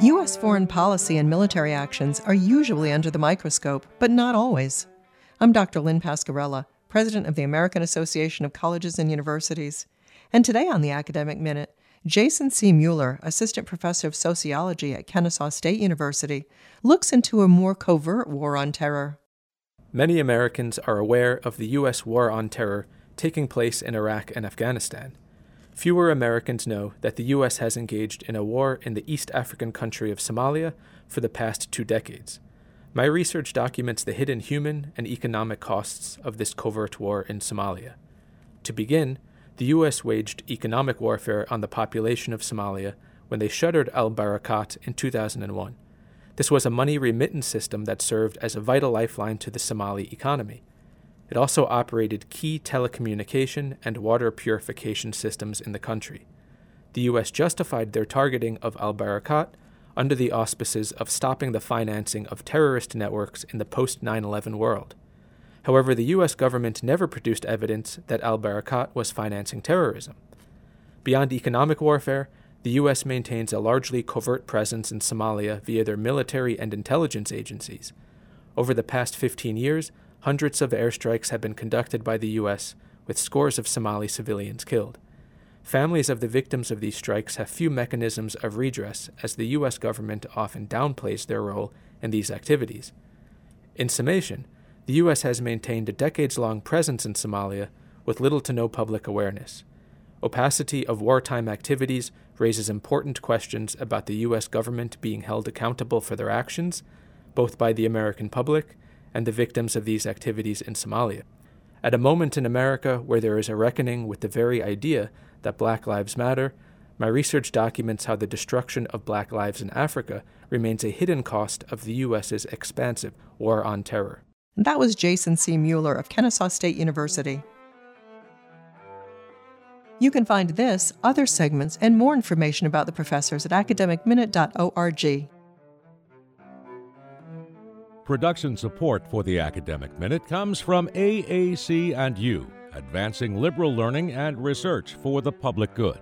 U.S. foreign policy and military actions are usually under the microscope, but not always. I'm Dr. Lynn Pasquarella, president of the American Association of Colleges and Universities. And today on the Academic Minute, Jason C. Mueller, assistant professor of sociology at Kennesaw State University, looks into a more covert war on terror. Many Americans are aware of the U.S. war on terror taking place in Iraq and Afghanistan. Fewer Americans know that the U.S. has engaged in a war in the East African country of Somalia for the past two decades. My research documents the hidden human and economic costs of this covert war in Somalia. To begin, the U.S. waged economic warfare on the population of Somalia when they shuttered al Barakat in 2001. This was a money remittance system that served as a vital lifeline to the Somali economy. It also operated key telecommunication and water purification systems in the country. The U.S. justified their targeting of al Barakat under the auspices of stopping the financing of terrorist networks in the post 9 11 world. However, the U.S. government never produced evidence that al Barakat was financing terrorism. Beyond economic warfare, the U.S. maintains a largely covert presence in Somalia via their military and intelligence agencies. Over the past 15 years, hundreds of airstrikes have been conducted by the U.S., with scores of Somali civilians killed. Families of the victims of these strikes have few mechanisms of redress, as the U.S. government often downplays their role in these activities. In summation, the U.S. has maintained a decades long presence in Somalia with little to no public awareness. Opacity of wartime activities raises important questions about the U.S. government being held accountable for their actions, both by the American public and the victims of these activities in Somalia. At a moment in America where there is a reckoning with the very idea that Black Lives Matter, my research documents how the destruction of black lives in Africa remains a hidden cost of the U.S.'s expansive war on terror. That was Jason C. Mueller of Kennesaw State University. You can find this, other segments, and more information about the professors at academicminute.org. Production support for the Academic Minute comes from AAC&U, advancing liberal learning and research for the public good.